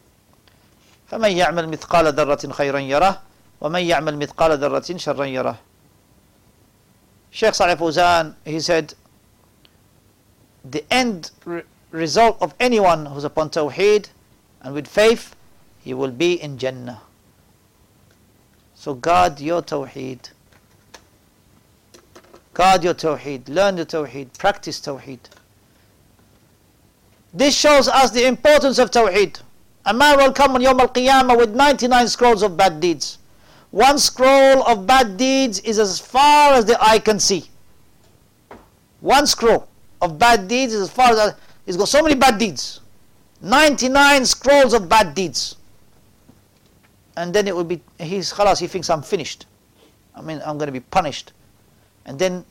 فَمَنْ يَعْمَلْ مِثْقَالَ ذَرَّةٍ خَيْرًا يَرَهُ وَمَنْ يَعْمَلْ مِثْقَالَ ذَرَّةٍ شَرًّا يَرَهُ Sheikh Salih he said, the end re result of anyone who's upon Tawheed and with faith, he will be in Jannah. So guard your Tawheed. Guard your Tawheed. Learn the Tawheed. Practice Tawheed. This shows us the importance of Tawheed. A man will come on Yom Al Qiyamah with 99 scrolls of bad deeds. One scroll of bad deeds is as far as the eye can see. One scroll of bad deeds is as far as he's got so many bad deeds. 99 scrolls of bad deeds. And then it will be, he's khalas, he thinks I'm finished. I mean, I'm going to be punished. And then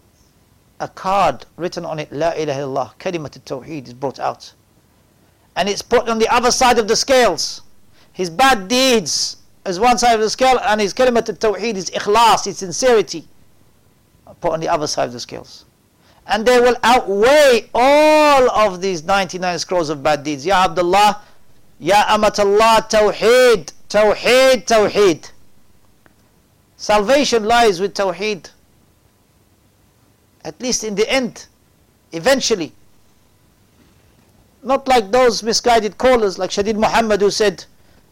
a card written on it, La ilaha illallah, kalimat al-tawheed is brought out. And it's put on the other side of the scales. His bad deeds is one side of the scale and his kalimat al-tawheed is ikhlas, his sincerity. Put on the other side of the scales and they will outweigh all of these 99 scrolls of bad deeds. Ya Abdullah, Ya Amatallah, Tawheed, Tawheed, Tawheed. Salvation lies with Tawheed. At least in the end, eventually. Not like those misguided callers like Shadid Muhammad who said,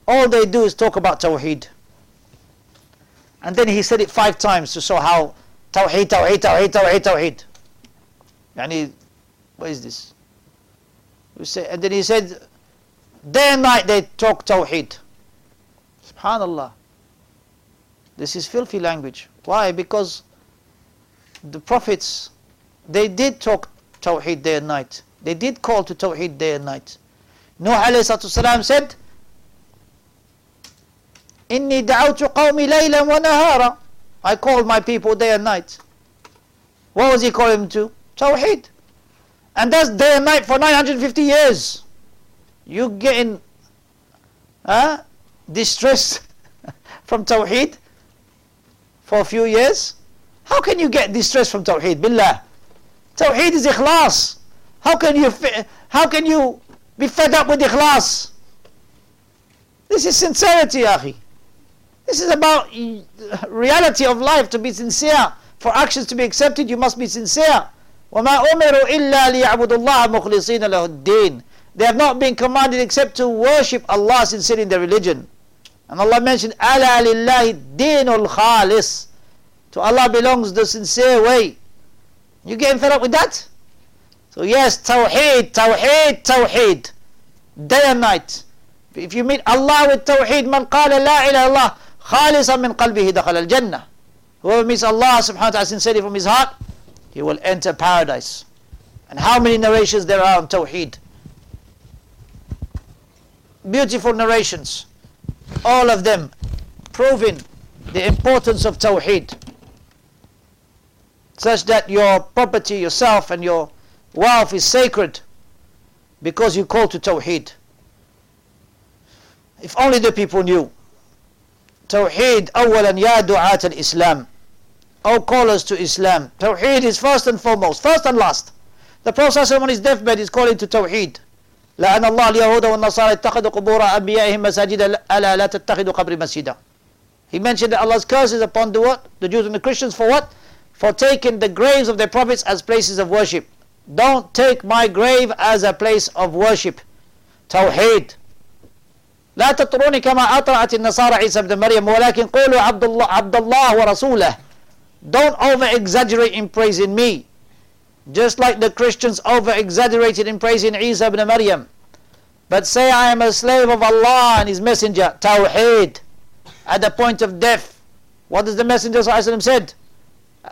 all they do is talk about Tawheed. And then he said it five times to show how Tawheed, Tawheed, Tawheed, Tawheed, Tawheed. Yani, what is this? We say, and then he said, day and night they talk Tawheed. Subhanallah. This is filthy language. Why? Because the prophets, they did talk Tawheed day and night. They did call to Tawheed day and night. Nuh alayhi said, إني دعوت قومي ليلا ونهارا I called my people day and night. What was he calling them to? Tawheed. And that's day and night for 950 years. You getting uh, distress from Tawheed for a few years? How can you get distress from Tawheed? Billah. Tawheed is ikhlas. How can you how can you be fed up with ikhlas? This is sincerity, akhi. This is about reality of life to be sincere. For actions to be accepted, you must be sincere. وَمَا أُمِرُوا إِلَّا لِيَعْبُدُوا اللَّهَ مُخْلِصِينَ لَهُ الدِّينَ They have not been commanded except to worship Allah sincerely in their religion. And Allah mentioned, أَلَا لِلَّهِ الدِّينُ الْخَالِصِ To Allah belongs the sincere way. You getting fed up with that? So yes, Tawheed, Tawheed, Tawheed. Day and night. If you meet Allah with Tawheed, man قال لا إله الله خالصا من قلبه دخل الجنة. Whoever meets Allah subhanahu wa ta'ala sincerely from his heart, he will enter paradise. And how many narrations there are on Tawheed? Beautiful narrations. All of them proving the importance of Tawheed. Such that your property, yourself, and your wealth is sacred because you call to Tawheed. If only the people knew. Tawheed أولا يا دعاة الإسلام O callers to Islam. Tawheed is first and foremost, first and last. The Prophet on his deathbed is calling to Tawheed. لأن الله اليهود والنصارى اتخذوا قبور أنبيائهم مساجد ألا لا تتخذوا قبر مسجدا. He mentioned that Allah's curse is upon the what? The Jews and the Christians for what? For taking the graves of their prophets as places of worship. Don't take my grave as a place of worship. Tawheed. لا تطروني كما أطرأت النصارى عيسى ابن مريم ولكن قولوا عبد الله, عبد الله ورسوله don't over exaggerate in praising me. Just like the Christians over exaggerated in praising Isa ibn Maryam. But say I am a slave of Allah and His Messenger. Tawheed. At the point of death. What does the Messenger said?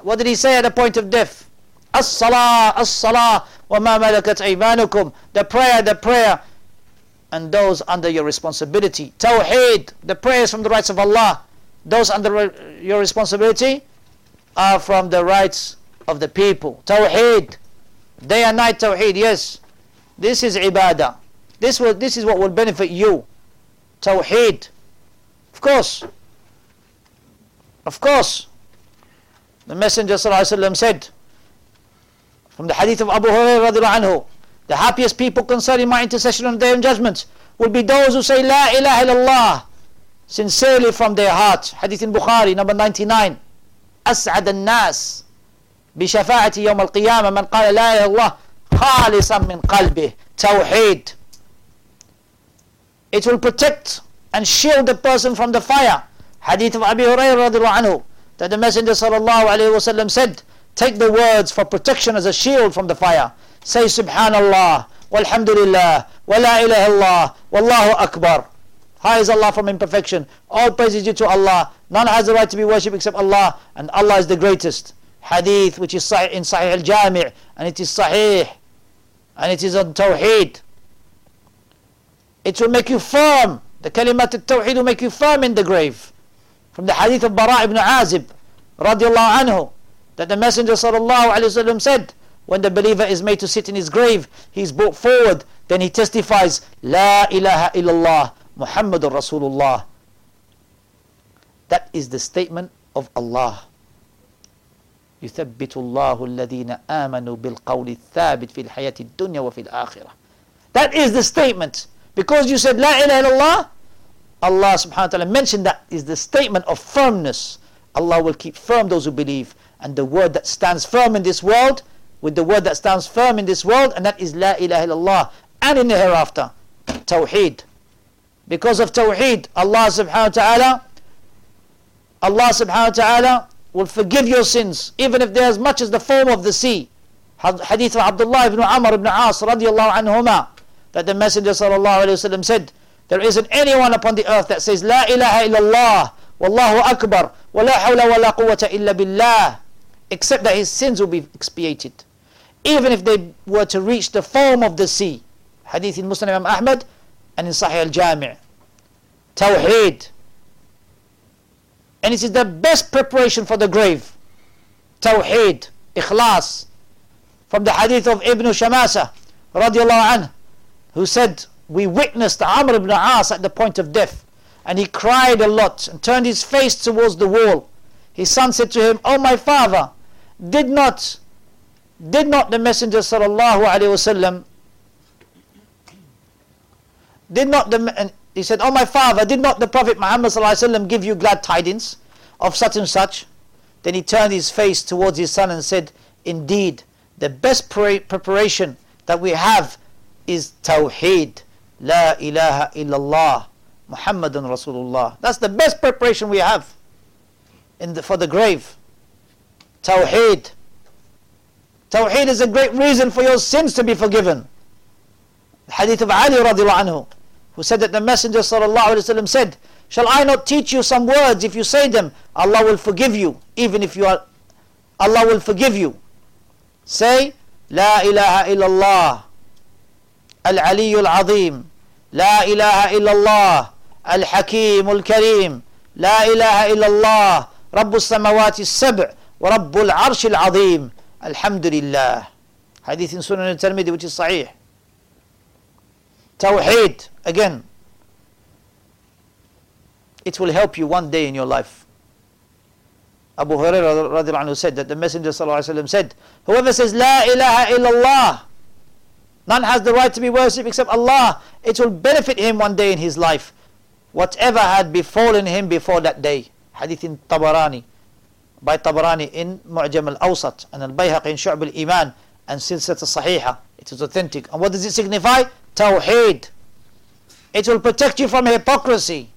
What did he say at the point of death? As-salah, as-salah, wa ma malakat aymanukum. The prayer, the prayer. And those under your responsibility. Tawheed. The prayers from the rights of Allah. Those under your responsibility are from the rights of the people. Tawheed. Day and night Tawheed, yes. This is ibadah. This, will, this is what will benefit you. Tawheed. Of course. Of course. The Messenger ﷺ said, from the hadith of Abu Hurairah the happiest people concerning my intercession on the day of judgment will be those who say La ilaha illallah sincerely from their heart. Hadith in Bukhari, number 99. أسعد الناس بشفاعة يوم القيامة من قال لا إله إلا الله خالصا من قلبه توحيد It will protect and shield the person from the fire. Hadith of Abi Hurairah anhu that the Messenger sallallahu alayhi wasallam said, take the words for protection as a shield from the fire. Say Subhanallah, Walhamdulillah, Wa la ilaha illallah, Wallahu Akbar. High is Allah from imperfection. All praise is due to Allah. None has the right to be worshipped except Allah. And Allah is the greatest. Hadith which is in Sahih al-Jami' and it is Sahih. And it is on Tawheed. It will make you firm. The kalimat al-Tawheed will make you firm in the grave. From the hadith of Bara ibn Azib radiallahu anhu that the Messenger sallallahu alayhi said when the believer is made to sit in his grave, he is brought forward, then he testifies, La ilaha illallah. Muhammadur Rasulullah. That is the statement of Allah. يثبت الله الذين آمنوا بالقول الثابت في الحياة الدنيا وفي الآخرة. That is the statement. Because you said La ilaha illallah, Allah subhanahu wa ta'ala mentioned that is the statement of firmness. Allah will keep firm those who believe. And the word that stands firm in this world, with the word that stands firm in this world, and that is La ilaha illallah. And in the hereafter, Tawheed. Because of Tawheed, Allah subhanahu wa ta'ala, Allah subhanahu wa ta'ala will forgive your sins, even if they're as much as the foam of the sea. Hadith of Abdullah ibn Amr ibn As radiallahu anhuma, that the Messenger sallallahu alayhi wa said, there isn't anyone upon the earth that says, La ilaha illallah, wallahu akbar, wa la hawla wa la quwwata illa billah, except that his sins will be expiated. Even if they were to reach the foam of the sea. Hadith in Musnad Imam Ahmad, and in Sahih al-Jami' Tawheed and it is the best preparation for the grave. Tawheed Ikhlas from the hadith of Ibn Shamasa radiallahu anh who said we witnessed Amr ibn As at the point of death and he cried a lot and turned his face towards the wall. His son said to him oh my father did not did not the messenger sallallahu alaihi wasallam did not the, he said, Oh my father, did not the Prophet Muhammad give you glad tidings of such and such? Then he turned his face towards his son and said, Indeed, the best pre- preparation that we have is Tawheed. La ilaha illallah. Muhammadun Rasulullah. That's the best preparation we have in the, for the grave. Tawheed. Tawheed is a great reason for your sins to be forgiven. Hadith of Ali radiallahu anhu, who said that the Messenger alayhi said, Shall I not teach you some words? If you say them, Allah will forgive you. Even if you are, Allah will forgive you. Say, La ilaha illallah, al-aliyu al-azim, La ilaha illallah, al-hakim al-kareem, La ilaha illallah, رب السماوات السبع ورب العرش العظيم الحمد لله حديث سنن الترمذي which is صحيح Tawheed, again, it will help you one day in your life. Abu Hurairah said that the Messenger said, Whoever says La ilaha illallah, none has the right to be worshipped except Allah, it will benefit him one day in his life. Whatever had befallen him before that day. Hadith in Tabarani, by Tabarani in Mu'jam al-Awsat, and al-Bayhaqi in Shu'b al-Iman, and Silsat al-Sahiha. It is authentic. And what does it signify? Tawheed. It will protect you from hypocrisy.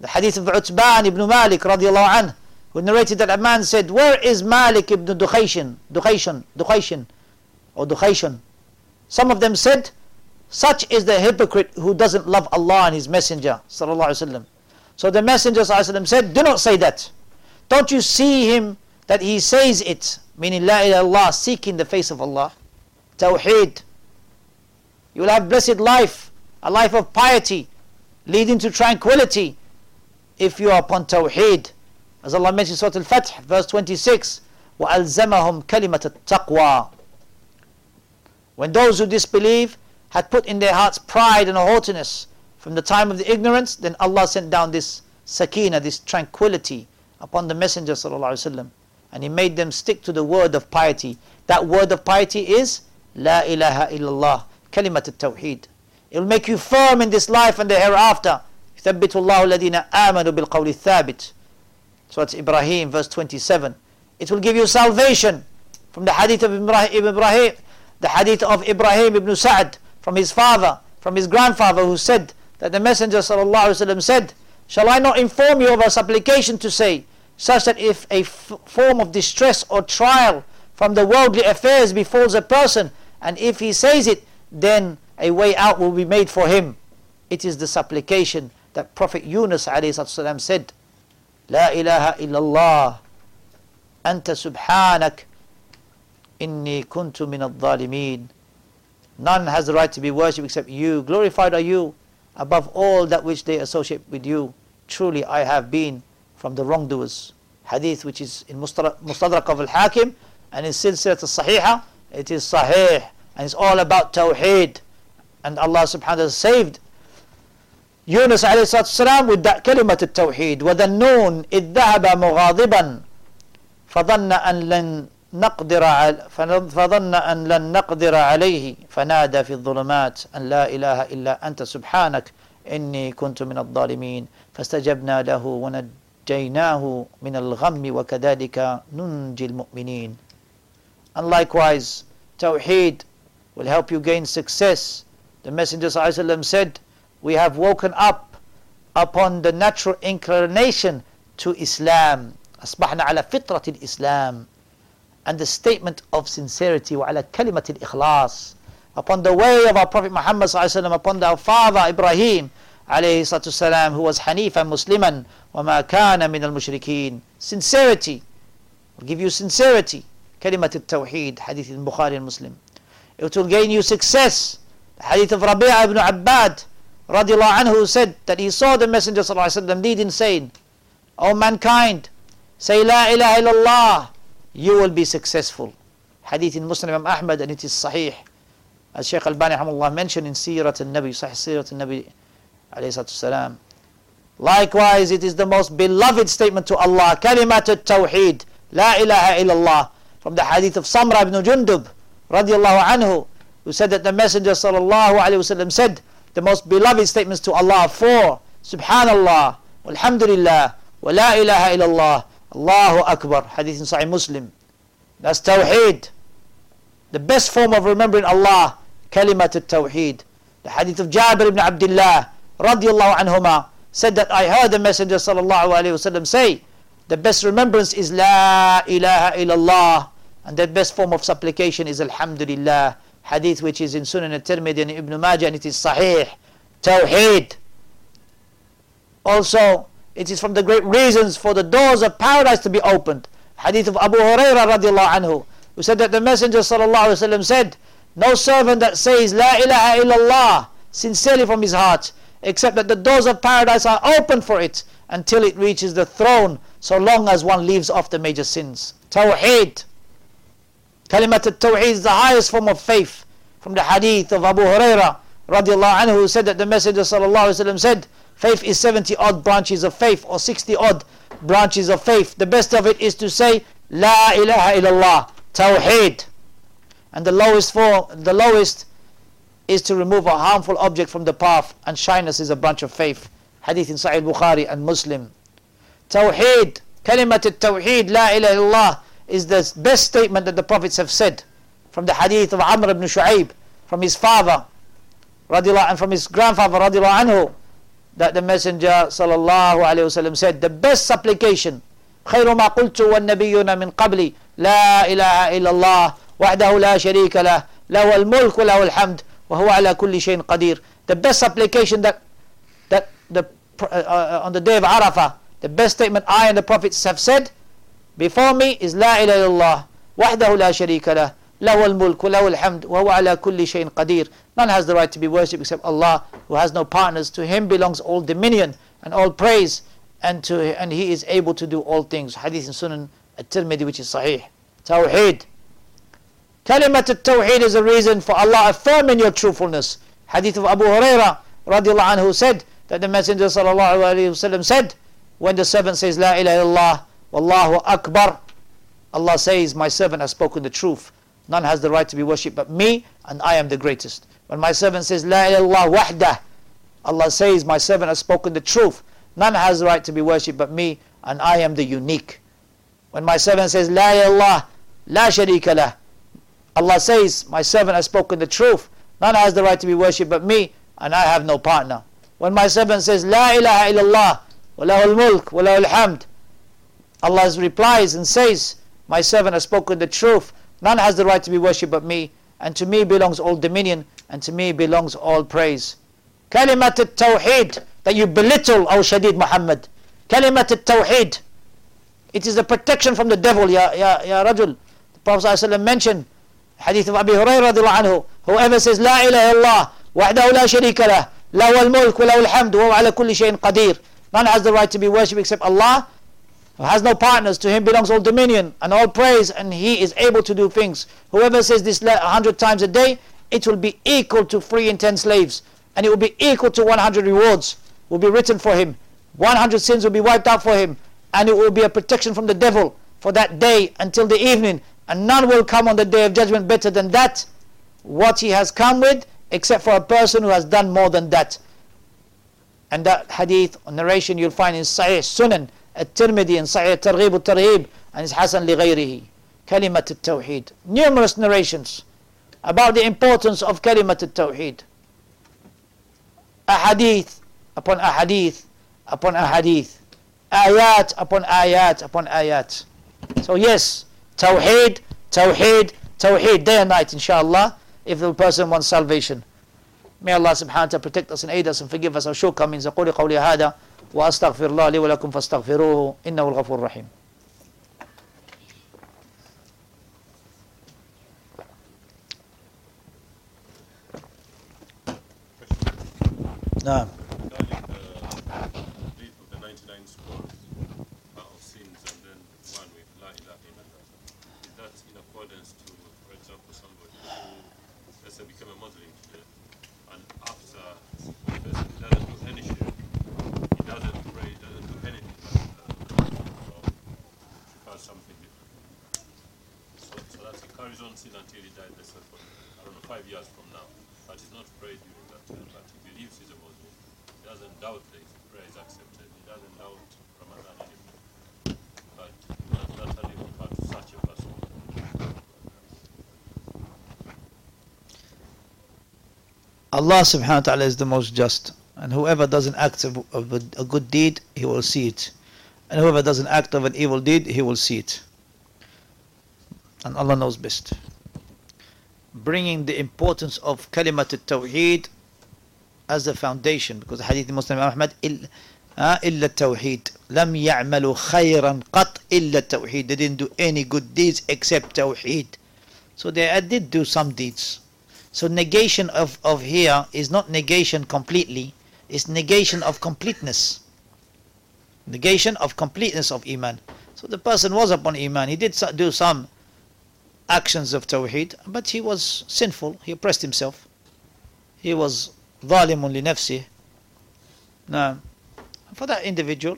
The hadith of Utban ibn Malik radiallahu anh, who narrated that a man said, Where is Malik ibn Dukhayshin? Dukhayshin, Dukhayshin, or Dukhayshin. Some of them said, Such is the hypocrite who doesn't love Allah and His Messenger. So the Messenger said, Do not say that. Don't you see him that he says it, meaning La ilaha Allah, seeking the face of Allah? Tawheed. You will have blessed life, a life of piety, leading to tranquility if you are upon Tawheed. As Allah mentions Surah Al-Fath, verse 26, وألزمهم كلمة التقوى when those who disbelieve had put in their hearts pride and haughtiness from the time of the ignorance, then Allah sent down this sakina, this tranquility upon the Messenger وسلم, and He made them stick to the word of piety. That word of piety is La ilaha illallah, kalimat al-tawheed. It will make you firm in this life and the hereafter. يثبت الله الذين آمنوا بالقول الثابت. So it's Ibrahim, verse 27. It will give you salvation from the hadith of Ibrahim, the hadith of Ibrahim ibn Sa'd from his father, from his grandfather who said that the Messenger وسلم, said, Shall I not inform you of a supplication to say, such that if a form of distress or trial from the worldly affairs befalls a person, and if he says it, then a way out will be made for him. It is the supplication that Prophet Yunus والسلام, said, لا إله إلا الله أنت سبحانك Inni kuntu min al None has the right to be worshipped except you. Glorified are you above all that which they associate with you. Truly I have been from the wrongdoers. Hadith which is in Mustadrak of al-Hakim and in Silsilat al-Sahiha. It is Sahih and it's all about Tawheed. And Allah subhanahu wa ta'ala saved Yunus alayhi salatu with that kalimat al-Tawheed. وَذَنُّونَ إِذْ ذَهَبَ مُغَاضِبًا فَظَنَّ أَنْ لَنْ نقدر فظن أن لن نقدر عليه فنادى في الظلمات أن لا إله إلا أنت سبحانك إني كنت من الظالمين فاستجبنا له ونجيناه من الغم وكذلك ننجي المؤمنين And likewise, Tawheed will help you gain success. The Messenger ﷺ said, We have woken up upon the natural inclination to Islam. أصبحنا على فطرة الإسلام and the statement of sincerity وعلى كلمة الإخلاص upon the way of our Prophet Muhammad وسلم, upon our father Ibrahim عليه الصلاة والسلام who was حنيفا مسلما وما كان من المشركين sincerity will give you sincerity كلمة التوحيد حديث البخاري المسلم it will gain you success. The hadith of Rabi'ah ibn Abbad radiallahu anhu said that he saw the Messenger وسلم, lead and saying, O mankind, say La ilaha illallah, you will be successful. Hadith in Musnad Imam Ahmad and it is sahih. As Shaykh Al-Albani Hamullah mentioned in Sirat al-Nabi, Sahih Sirat al-Nabi alayhi salam. Likewise, it is the most beloved statement to Allah, Kalimat al-Tawheed, La ilaha illallah, from the hadith of Samra ibn Jundub radiallahu anhu who said that the Messenger sallallahu said the most beloved statements to Allah four. Subhanallah, Alhamdulillah, wa la ilaha illallah, Allahu Akbar, hadith in Sahih Muslim. That's Tawheed. The best form of remembering Allah, kalimat al-Tawheed. The hadith of Jabir ibn Abdullah, radiallahu anhuma, said that I heard the Messenger sallallahu say, the best remembrance is La ilaha illallah, and the best form of supplication is Alhamdulillah. Hadith which is in Sunan al-Tirmidhi and Ibn Majah, and it is Sahih. Tawheed. Also, it is from the great reasons for the doors of paradise to be opened. Hadith of Abu Hurairah radiallahu anhu, who said that the Messenger sallallahu alaihi wasallam said, No servant that says La ilaha illallah sincerely from his heart, except that the doors of paradise are open for it until it reaches the throne, so long as one leaves off the major sins. Tawheed. Kalimat al-Tawheed is the highest form of faith. From the hadith of Abu Hurairah radiallahu anhu, who said that the Messenger sallallahu wasallam said, Faith is 70 odd branches of faith or 60 odd branches of faith. The best of it is to say La ilaha illallah, Tawheed. And the lowest form, the lowest is to remove a harmful object from the path, and shyness is a branch of faith. Hadith in Sahih Bukhari and Muslim. Tawheed, kalimat al-Tawheed, La ilaha illallah, is the best statement that the prophets have said from the hadith of Amr ibn Shu'aib, from his father, radiallahu, and from his grandfather, radiallahu anhu, that the Messenger sallallahu alayhi wasallam said, the best supplication, خير ما قلت والنبيون من قبلي لا إله إلا الله وحده لا شريك له له الملك وله الحمد وهو على كل شيء قدير the best supplication that that the uh, uh, on the day of Arafah the best statement I and the prophets have said before me is La ilaha illallah, wahdahu la sharika lah, lahu al-mulk, lahu al-hamd, wa huwa ala kulli shayin qadir. None has the right to be worshipped except Allah, who has no partners. To Him belongs all dominion and all praise, and, to, and He is able to do all things. Hadith in Sunan at-tirmidhi which is sahih. tawhid Kalimat al-Tawheed is a reason for Allah affirming your truthfulness. Hadith of Abu Hurairah, radiallahu anhu, said that the Messenger sallallahu alayhi wa said, when the servant says, La ilaha illallah, Wallahu Akbar, Allah says, my servant has spoken the truth. None has the right to be worshipped but me, and I am the greatest. When my servant says, La ilaha wahdah, Allah says, my servant has spoken the truth. None has the right to be worshipped but me, and I am the unique. When my servant says, La ilaha la sharika lah, Allah says, my servant has spoken the truth. None has the right to be worshipped but me, and I have no partner. When my servant says, La ilaha illallah, wa lahul mulk, wa lahul hamd, Allah replies and says, My servant has spoken the truth. None has the right to be worshipped but me, and to me belongs all dominion, and to me belongs all praise. Kalimat al-Tawheed, that you belittle, O Shadid Muhammad. Kalimat al-Tawheed. It is a protection from the devil, Ya, ya, ya Rajul. The Prophet ﷺ mentioned, hadith of Abi Hurairah anhu, whoever says, La ilaha illallah, wahdahu la sharika lah, lahu al-mulk wa lahu al-hamd, wa ala kulli shayin qadir. None has the right to be worshipped except Allah, has no partners, to him belongs all dominion and all praise, and he is able to do things. Whoever says this a hundred times a day, it will be equal to free and ten slaves, and it will be equal to 100 rewards will be written for him. 100 sins will be wiped out for him, and it will be a protection from the devil for that day until the evening, and none will come on the day of judgment better than that, what he has come with, except for a person who has done more than that. And that hadith narration you'll find in Sahih Sunan الترمذي and Sahih الترغيب والترهيب and it's Hasan لغيره كلمة التوحيد numerous narrations about the importance of كلمة التوحيد ahadith upon ahadith upon ahadith ayat upon ayat upon ayat so yes tawheed tawheed tawheed day and night inshallah if the person wants salvation may Allah subhanahu wa ta'ala protect us and aid us and forgive us our shortcomings أقول قولي هذا وأستغفر الله لي ولكم فاستغفروه إنه الغفور الرحيم نعم become a Muslim and after confessing, doesn't do any shirk. Uh, sin until he let's say for, I don't know, five years from now. But he's not prayed during that time, but he believes he's a Muslim. He doesn't doubt that his prayer is accepted. He doesn't doubt Ramadan anymore. But that's such a person. Allah subhanahu wa ta'ala is the most just. And whoever does an act of, of a, a good deed, he will see it. And whoever does an act of an evil deed, he will see it. And Allah knows best. Bringing the importance of kalimat al-tawheed as the foundation, because the hadith of Musnad Ahmad, إلا التوحيد لم يعملوا خيرا قط إلا التوحيد They didn't do any good deeds except tawheed. So they uh, did do some deeds. So negation of, of here is not negation completely, it's negation of completeness negation of completeness of iman so the person was upon iman he did do some actions of Tawheed, but he was sinful, he oppressed himself. He was ظالم لنفسه. Now, for that individual,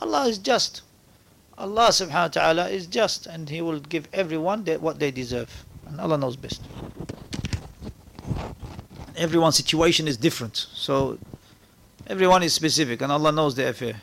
Allah is just. Allah subhanahu wa ta'ala is just and He will give everyone what they deserve. And Allah knows best. Everyone's situation is different. So everyone is specific and Allah knows the affair.